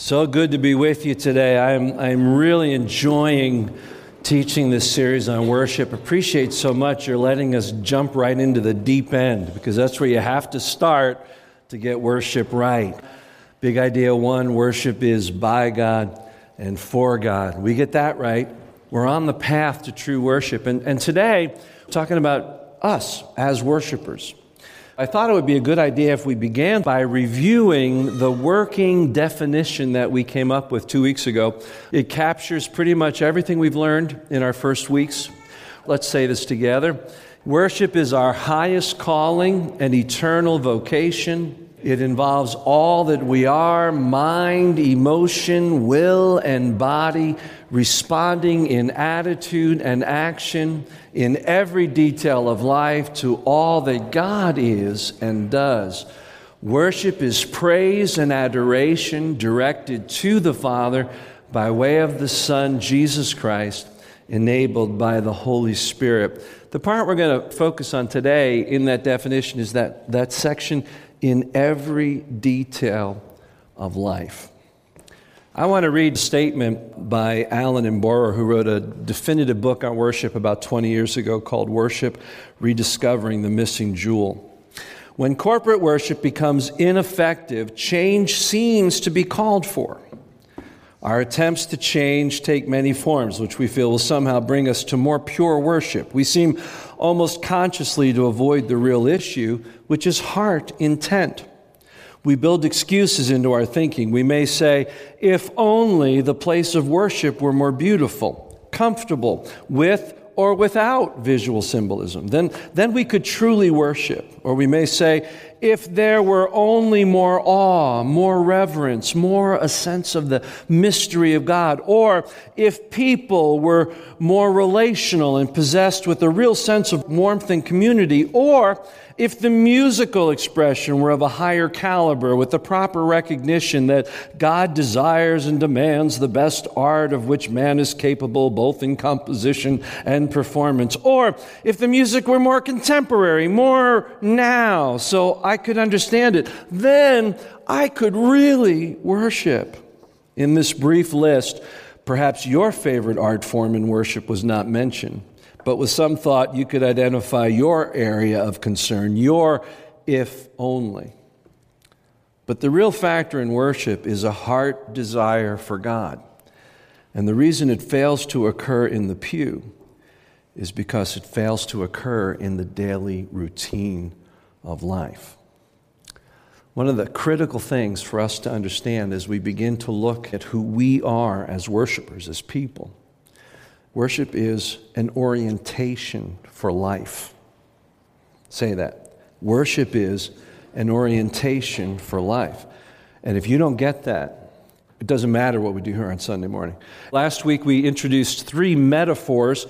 So good to be with you today. I'm, I'm really enjoying teaching this series on worship. Appreciate so much you're letting us jump right into the deep end because that's where you have to start to get worship right. Big idea one worship is by God and for God. We get that right. We're on the path to true worship. And, and today, talking about us as worshipers. I thought it would be a good idea if we began by reviewing the working definition that we came up with two weeks ago. It captures pretty much everything we've learned in our first weeks. Let's say this together. Worship is our highest calling and eternal vocation. It involves all that we are mind, emotion, will, and body, responding in attitude and action in every detail of life to all that God is and does. Worship is praise and adoration directed to the Father by way of the Son, Jesus Christ, enabled by the Holy Spirit. The part we're going to focus on today in that definition is that, that section in every detail of life. I want to read a statement by Allen and who wrote a definitive book on worship about 20 years ago called Worship Rediscovering the Missing Jewel. When corporate worship becomes ineffective, change seems to be called for. Our attempts to change take many forms, which we feel will somehow bring us to more pure worship. We seem almost consciously to avoid the real issue, which is heart intent. We build excuses into our thinking. We may say, if only the place of worship were more beautiful, comfortable, with or without visual symbolism, then, then we could truly worship. Or we may say, if there were only more awe, more reverence, more a sense of the mystery of God, or if people were more relational and possessed with a real sense of warmth and community, or if the musical expression were of a higher caliber with the proper recognition that God desires and demands the best art of which man is capable, both in composition and performance, or if the music were more contemporary, more now, so I could understand it, then I could really worship. In this brief list, perhaps your favorite art form in worship was not mentioned but with some thought you could identify your area of concern, your if only. But the real factor in worship is a heart desire for God. And the reason it fails to occur in the pew is because it fails to occur in the daily routine of life. One of the critical things for us to understand as we begin to look at who we are as worshipers, as people, Worship is an orientation for life. Say that. Worship is an orientation for life. And if you don't get that, it doesn't matter what we do here on Sunday morning. Last week we introduced three metaphors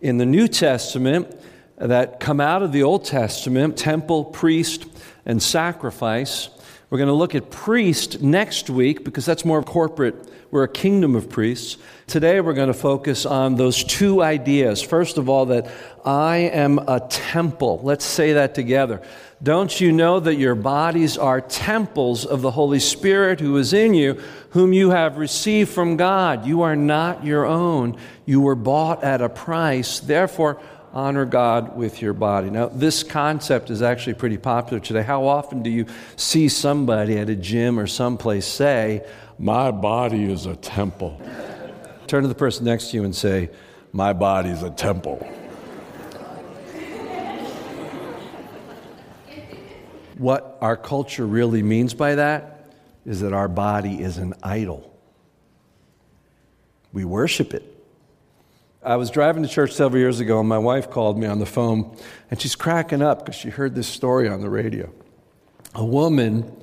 in the New Testament that come out of the Old Testament temple, priest, and sacrifice. We're going to look at priest next week because that's more corporate we're a kingdom of priests. Today we're going to focus on those two ideas. First of all, that I am a temple. Let's say that together. Don't you know that your bodies are temples of the Holy Spirit who is in you, whom you have received from God? You are not your own. You were bought at a price. Therefore, honor God with your body. Now, this concept is actually pretty popular today. How often do you see somebody at a gym or someplace say, my body is a temple. Turn to the person next to you and say, My body is a temple. What our culture really means by that is that our body is an idol. We worship it. I was driving to church several years ago, and my wife called me on the phone, and she's cracking up because she heard this story on the radio. A woman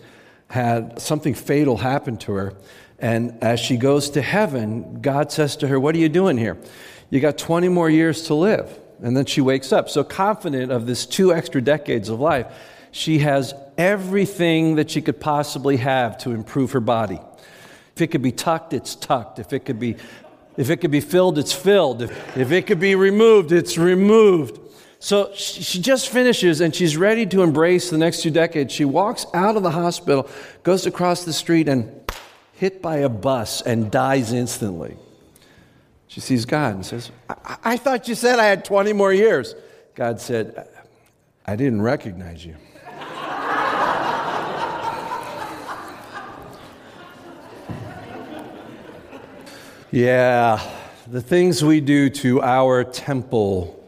had something fatal happen to her. And as she goes to heaven, God says to her, What are you doing here? You got 20 more years to live. And then she wakes up. So confident of this two extra decades of life, she has everything that she could possibly have to improve her body. If it could be tucked, it's tucked. If it could be, if it could be filled, it's filled. If, if it could be removed, it's removed. So she just finishes and she's ready to embrace the next two decades. She walks out of the hospital, goes across the street, and hit by a bus and dies instantly. She sees God and says, I, I thought you said I had 20 more years. God said, I didn't recognize you. yeah, the things we do to our temple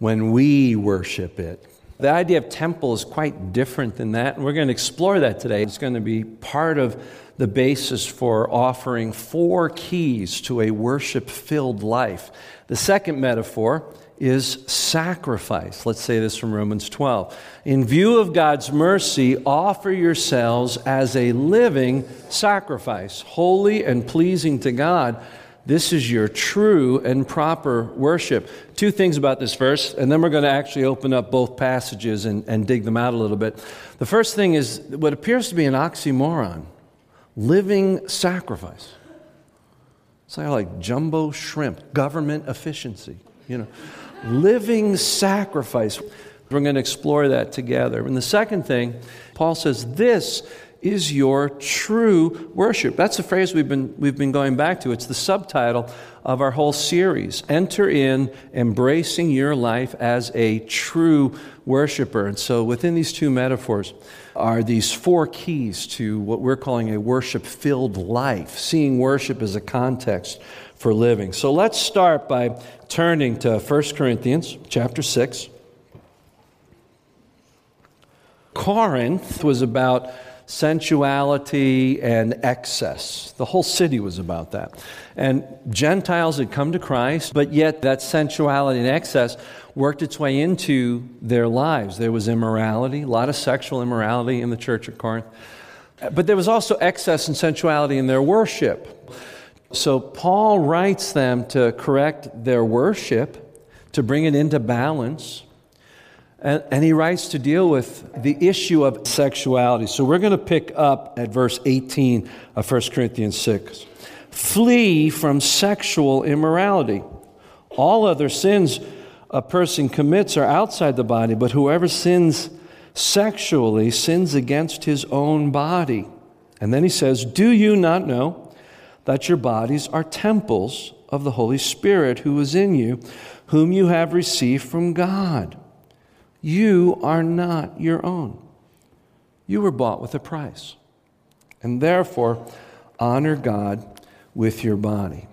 when we worship it. The idea of temple is quite different than that, and we're going to explore that today. It's going to be part of the basis for offering four keys to a worship filled life. The second metaphor is sacrifice. Let's say this from Romans 12. In view of God's mercy, offer yourselves as a living sacrifice, holy and pleasing to God this is your true and proper worship. Two things about this verse, and then we're going to actually open up both passages and, and dig them out a little bit. The first thing is what appears to be an oxymoron living sacrifice. It's like, like jumbo shrimp, government efficiency, you know. living sacrifice. We're going to explore that together. And the second thing, Paul says, this is your true worship. That's the phrase we've been, we've been going back to. It's the subtitle of our whole series. Enter in embracing your life as a true worshiper. And so, within these two metaphors are these four keys to what we're calling a worship filled life, seeing worship as a context for living. So, let's start by turning to 1 Corinthians chapter 6. Corinth was about sensuality and excess. The whole city was about that. And Gentiles had come to Christ, but yet that sensuality and excess worked its way into their lives. There was immorality, a lot of sexual immorality in the church at Corinth. But there was also excess and sensuality in their worship. So Paul writes them to correct their worship, to bring it into balance. And, and, he writes to deal with the issue of sexuality. So we're going to pick up at verse 18 of 1 Corinthians 6. Flee from sexual immorality. All other sins a person commits are outside the body, but whoever sins sexually sins against his own body. And then he says, Do you not know that your bodies are temples of the Holy Spirit who is in you, whom you have received from God? You are not your own. You were bought with a price. And therefore, honor God with your body.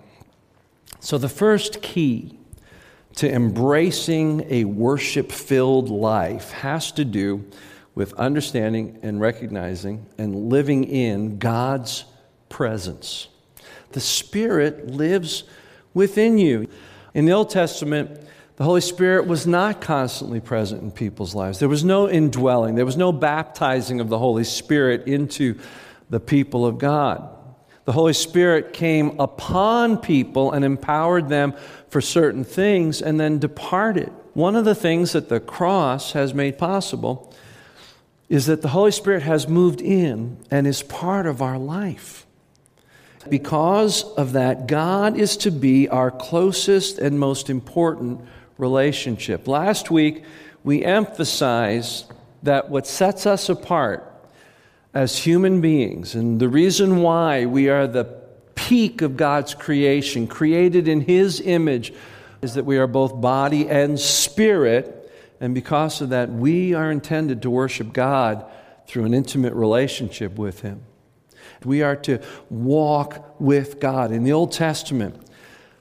So, the first key to embracing a worship filled life has to do with understanding and recognizing and living in God's presence. The Spirit lives within you. In the Old Testament, the Holy Spirit was not constantly present in people's lives. There was no indwelling, there was no baptizing of the Holy Spirit into the people of God. The Holy Spirit came upon people and empowered them for certain things and then departed. One of the things that the cross has made possible is that the Holy Spirit has moved in and is part of our life. Because of that, God is to be our closest and most important relationship. Last week, we emphasized that what sets us apart as human beings, and the reason why we are the peak of God's creation, created in His image, is that we are both body and spirit. And because of that, we are intended to worship God through an intimate relationship with Him. We are to walk with God. In the Old Testament,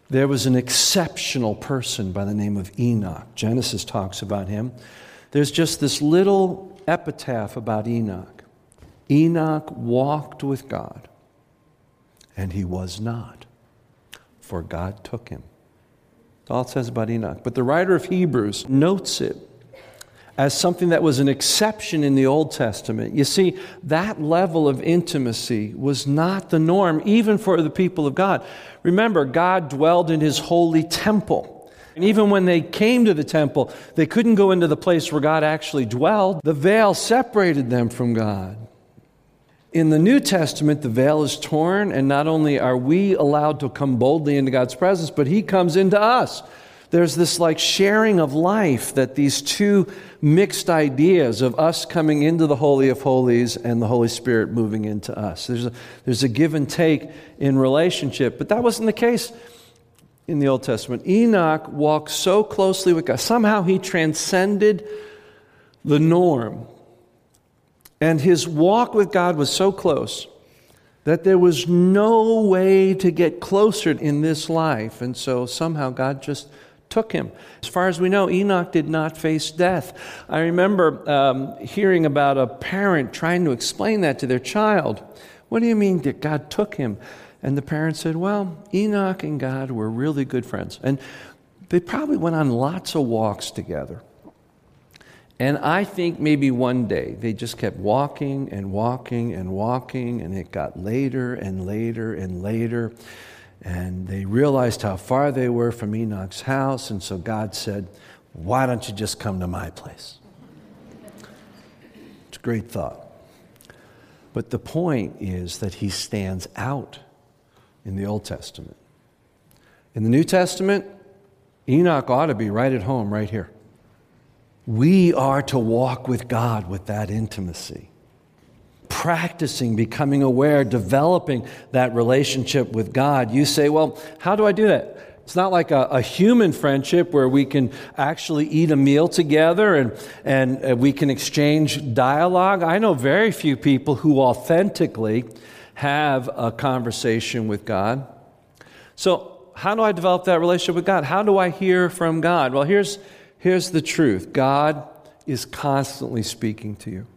there was an exceptional person by the name of Enoch. Genesis talks about him. There's just this little epitaph about Enoch. Enoch walked with God, and he was not, for God took him. That's all it says about Enoch. But the writer of Hebrews notes it as something that was an exception in the Old Testament. You see, that level of intimacy was not the norm, even for the people of God. Remember, God dwelled in his holy temple. And even when they came to the temple, they couldn't go into the place where God actually dwelled. The veil separated them from God. In the New Testament, the veil is torn, and not only are we allowed to come boldly into God's presence, but He comes into us. There's this like sharing of life that these two mixed ideas of us coming into the Holy of Holies and the Holy Spirit moving into us. There's a, there's a give and take in relationship, but that wasn't the case in the Old Testament. Enoch walked so closely with God. Somehow he transcended the norm. And his walk with God was so close that there was no way to get closer in this life. And so somehow God just took him. As far as we know, Enoch did not face death. I remember um, hearing about a parent trying to explain that to their child. What do you mean that God took him? And the parent said, Well, Enoch and God were really good friends. And they probably went on lots of walks together. And I think maybe one day they just kept walking and walking and walking, and it got later and later and later. And they realized how far they were from Enoch's house, and so God said, Why don't you just come to my place? It's a great thought. But the point is that he stands out in the Old Testament. In the New Testament, Enoch ought to be right at home, right here. We are to walk with God with that intimacy practicing, becoming aware, developing that relationship with God. You say, well, how do I do that? It's not like a, a, human friendship where we can actually eat a meal together and, and uh, we can exchange dialogue. I know very few people who authentically have a conversation with God. So, how do I develop that relationship with God? How do I hear from God? Well, here's, here's the truth God is constantly speaking to you.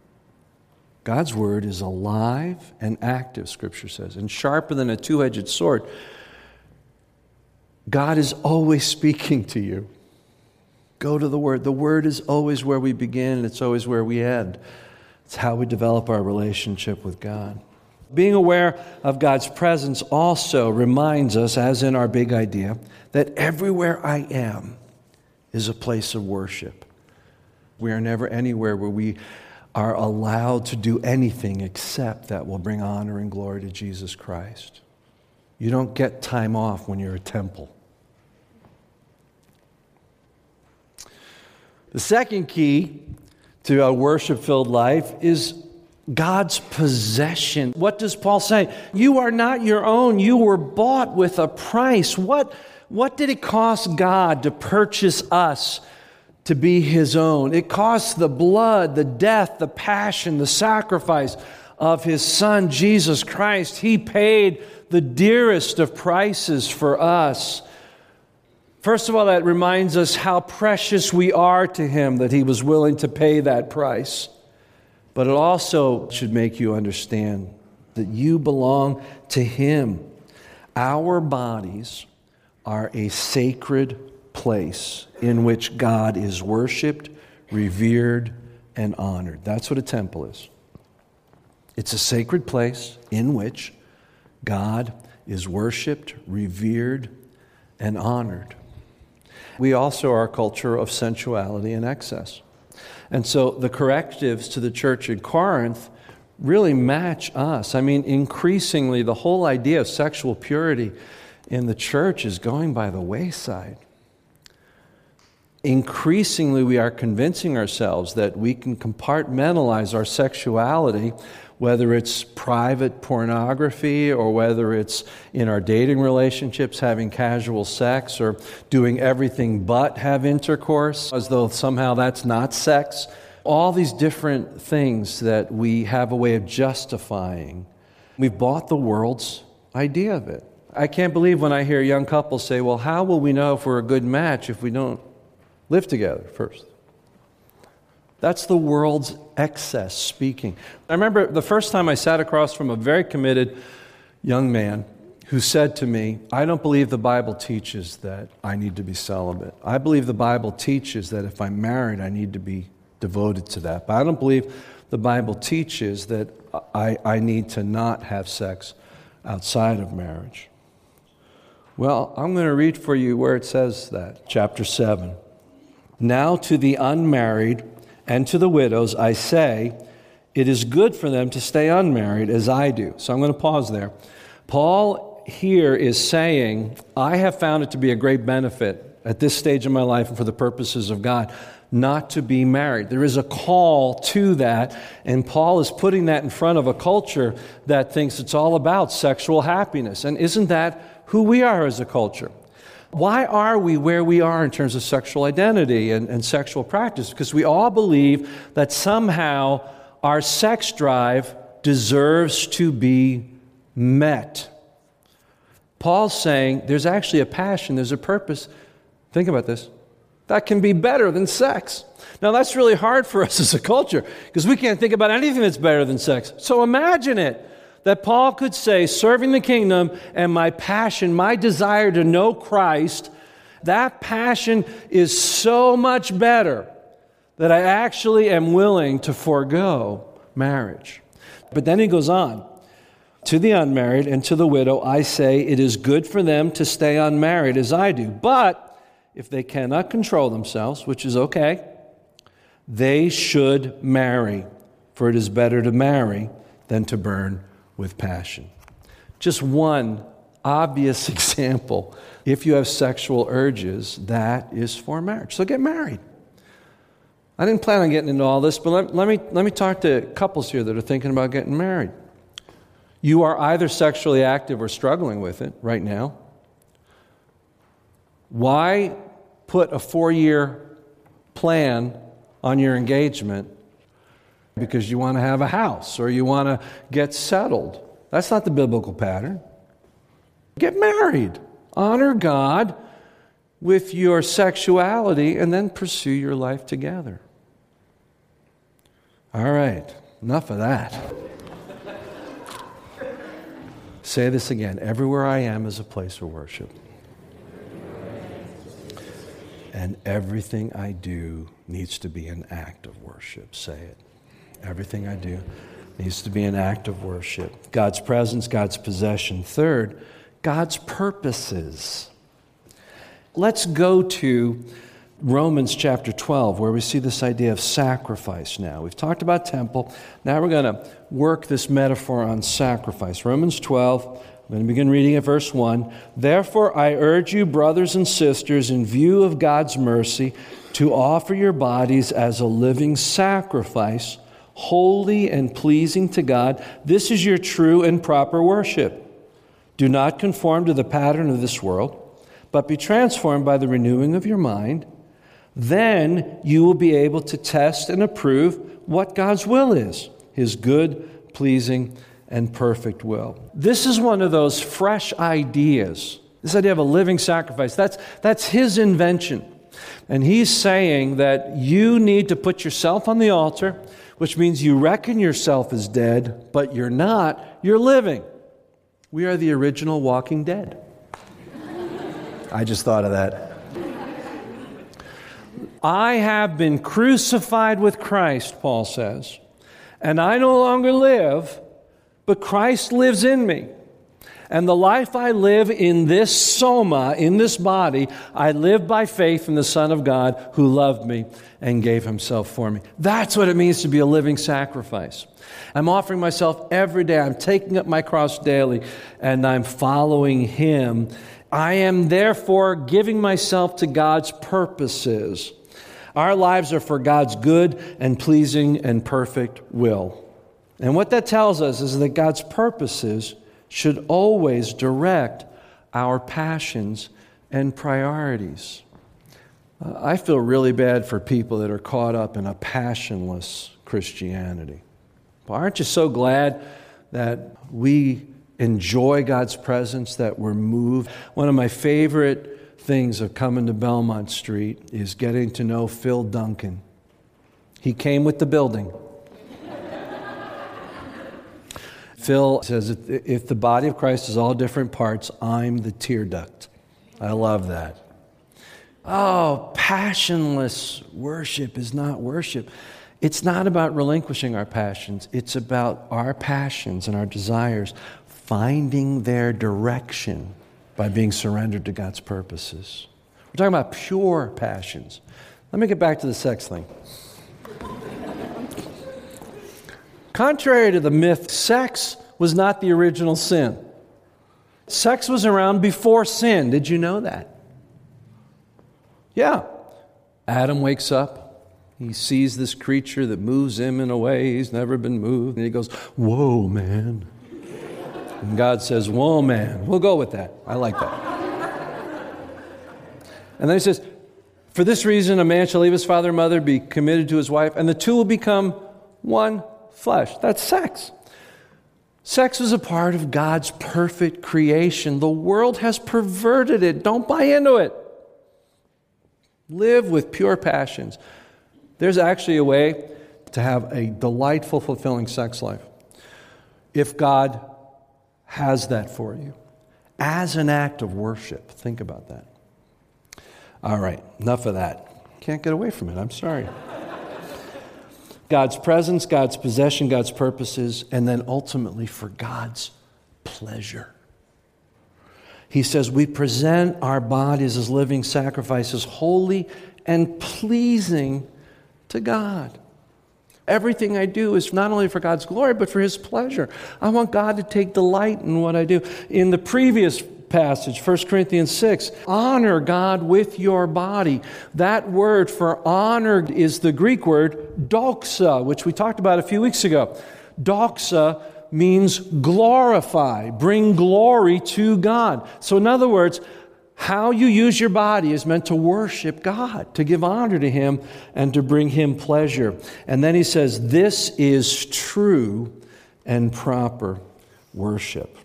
God's word is alive and active, Scripture says, and sharper than a two edged sword. God is always speaking to you. Go to the Word. The Word is always where we begin, it's always where we end. It's how we develop our relationship with God. Being aware of God's presence also reminds us, as in our big idea, that everywhere I am is a place of worship. We are never anywhere where we are allowed to do anything except that will bring honor and glory to Jesus Christ. You don't get time off when you're a temple. The second key to a worship filled life is God's possession. What does Paul say? You are not your own. You were bought with a price. What, what did it cost God to purchase us? To be his own. It cost the blood, the death, the passion, the sacrifice of his son, Jesus Christ. He paid the dearest of prices for us. First of all, that reminds us how precious we are to him that he was willing to pay that price. But it also should make you understand that you belong to him. Our bodies are a sacred place in which God is worshiped, revered, and honored. That's what a temple is. It's a sacred place in which God is worshiped, revered, and honored. We also are a culture of sensuality and excess. And so the correctives to the church in Corinth really match us. I mean, increasingly, the whole idea of sexual purity in the church is going by the wayside increasingly we are convincing ourselves that we can compartmentalize our sexuality, whether it's private pornography or whether it's in our dating relationships, having casual sex or doing everything but have intercourse, as though somehow that's not sex. All these different things that we have a way of justifying. We've bought the world's idea of it. I can't believe when I hear young couples say, Well, how will we know if we're a good match if we don't Live together first. That's the world's excess speaking. I remember the first time I sat across from a very committed young man who said to me, I don't believe the Bible teaches that I need to be celibate. I believe the Bible teaches that if I'm married, I need to be devoted to that. But I don't believe the Bible teaches that I, I need to not have sex outside of marriage. Well, I'm going to read for you where it says that, chapter 7. Now to the unmarried and to the widows, I say, it is good for them to stay unmarried as I do. So I'm going to pause there. Paul here is saying, I have found it to be a great benefit at this stage of my life and for the purposes of God not to be married. There is a call to that, and Paul is putting that in front of a culture that thinks it's all about sexual happiness. And isn't that who we are as a culture? Why are we where we are in terms of sexual identity and, and sexual practice? Because we all believe that somehow our sex drive deserves to be met. Paul's saying there's actually a passion, there's a purpose. Think about this. That can be better than sex. Now, that's really hard for us as a culture because we can't think about anything that's better than sex. So imagine it that Paul could say, serving the kingdom and my passion, my desire to know Christ, that passion is so much better that I actually am willing to forego marriage. But then he goes on to the unmarried and to the widow, I say it is good for them to stay unmarried as I do. But if they cannot control themselves, which is okay, they should marry, for it is better to marry than to burn with passion. Just one obvious example. If you have sexual urges, that is for marriage. So get married. I didn't plan on getting into all this, but let, let, me, let me talk to couples here that are thinking about getting married. You are either sexually active or struggling with it right now. Why put a four year plan on your engagement because you want to have a house or you want to get settled? That's not the biblical pattern. Get married, honor God with your sexuality, and then pursue your life together. All right, enough of that. Say this again everywhere I am is a place of worship. And everything I do needs to be an act of worship. Say it. Everything I do needs to be an act of worship. God's presence, God's possession. Third, God's purposes. Let's go to Romans chapter 12, where we see this idea of sacrifice now. We've talked about temple. Now we're going to work this metaphor on sacrifice. Romans 12, I'm going to begin reading at verse 1. Therefore, I urge you, brothers and sisters, in view of God's mercy, to offer your bodies as a living sacrifice, holy and pleasing to God. This is your true and proper worship. Do not conform to the pattern of this world, but be transformed by the renewing of your mind then you will be able to test and approve what God's will is his good, pleasing, and perfect will. This is one of those fresh ideas. This idea of a living sacrifice, that's, that's his invention. And he's saying that you need to put yourself on the altar, which means you reckon yourself as dead, but you're not, you're living. We are the original walking dead. I just thought of that. I have been crucified with Christ, Paul says, and I no longer live, but Christ lives in me. And the life I live in this soma, in this body, I live by faith in the Son of God who loved me and gave himself for me. That's what it means to be a living sacrifice. I'm offering myself every day. I'm taking up my cross daily and I'm following him. I am therefore giving myself to God's purposes. Our lives are for God's good and pleasing and perfect will. And what that tells us is that God's purposes should always direct our passions and priorities. Uh, I feel really bad for people that are caught up in a passionless Christianity. But aren't you so glad that we enjoy God's presence, that we're moved? One of my favorite things of coming to Belmont Street is getting to know Phil Duncan. He came with the building. Phil says, if the body of Christ is all different parts, I'm the tear duct. I love that. Oh, passionless worship is not worship. It's not about relinquishing our passions, it's about our passions and our desires finding their direction by being surrendered to God's purposes. We're talking about pure passions. Let me get back to the sex thing. Contrary to the myth, sex was not the original sin. Sex was around before sin. Did you know that? Yeah. Adam wakes up. He sees this creature that moves him in a way he's never been moved. And he goes, Whoa, man. And God says, Whoa, man. We'll go with that. I like that. And then he says, For this reason, a man shall leave his father and mother, be committed to his wife, and the two will become one flesh. That's sex. Sex is a part of God's perfect creation. The world has perverted it. Don't buy into it. Live with pure passions. There's actually a way to have a delightful, fulfilling sex life. If God has that for you as an act of worship, think about that. All right, enough of that. Can't get away from it. I'm sorry. God's presence, God's possession, God's purposes, and then ultimately for God's pleasure. He says, We present our bodies as living sacrifices, holy and pleasing to God. Everything I do is not only for God's glory, but for His pleasure. I want God to take delight in what I do. In the previous passage, 1 Corinthians 6. Honor God with your body. That word for honor is the Greek word doxa, which we talked about a few weeks ago. Doxa means glorify, bring glory to God. So, in other words, how you use your body is meant to worship God, to give honor to Him, and to bring Him pleasure. And then he says, This is true and proper worship.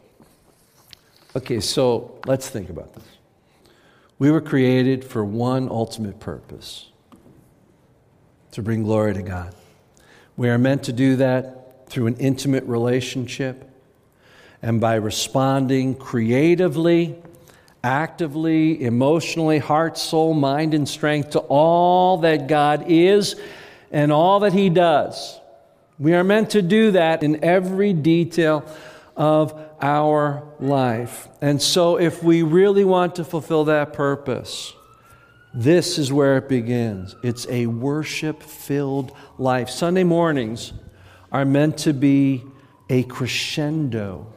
Okay, so let's think about this. We were created for one ultimate purpose to bring glory to God. We are meant to do that through an intimate relationship and by responding creatively, actively, emotionally, heart, soul, mind, and strength to all that God is and all that He does. We are meant to do that in every detail of our life. And so, if we really want to fulfill that purpose, this is where it begins. It's a worship filled life. Sunday mornings are meant to be a crescendo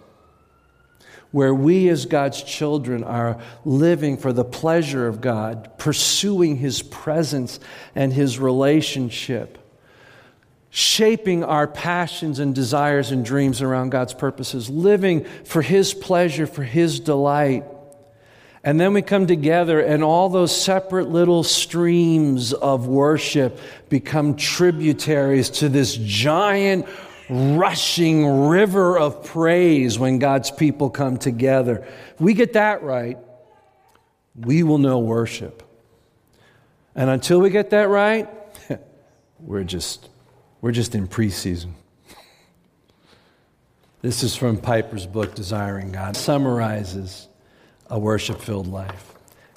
where we, as God's children, are living for the pleasure of God, pursuing His presence and His relationship shaping our passions and desires and dreams around God's purposes, living for His pleasure, for His delight. And then we come together, and all those separate little streams of worship become tributaries to this giant, rushing river of praise when God's people come together. If we get that right, we will know worship. And until we get that right, we're just we're just in preseason. This is from Piper's book, Desiring God. Summarizes a worship filled life.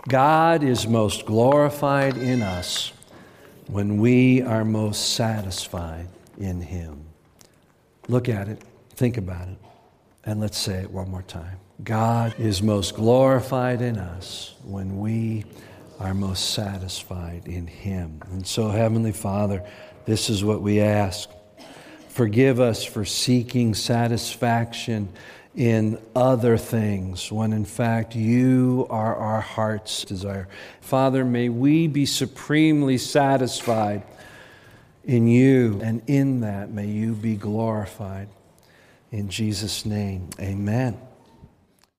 God is most glorified in us when we are most satisfied in Him. Look at it, think about it, and let's say it one more time. God is most glorified in us when we are most satisfied in Him. And so, Heavenly Father, this is what we ask. Forgive us for seeking satisfaction in other things when in fact you are our heart's desire. Father, may we be supremely satisfied in you, and in that may you be glorified. In Jesus' name, amen.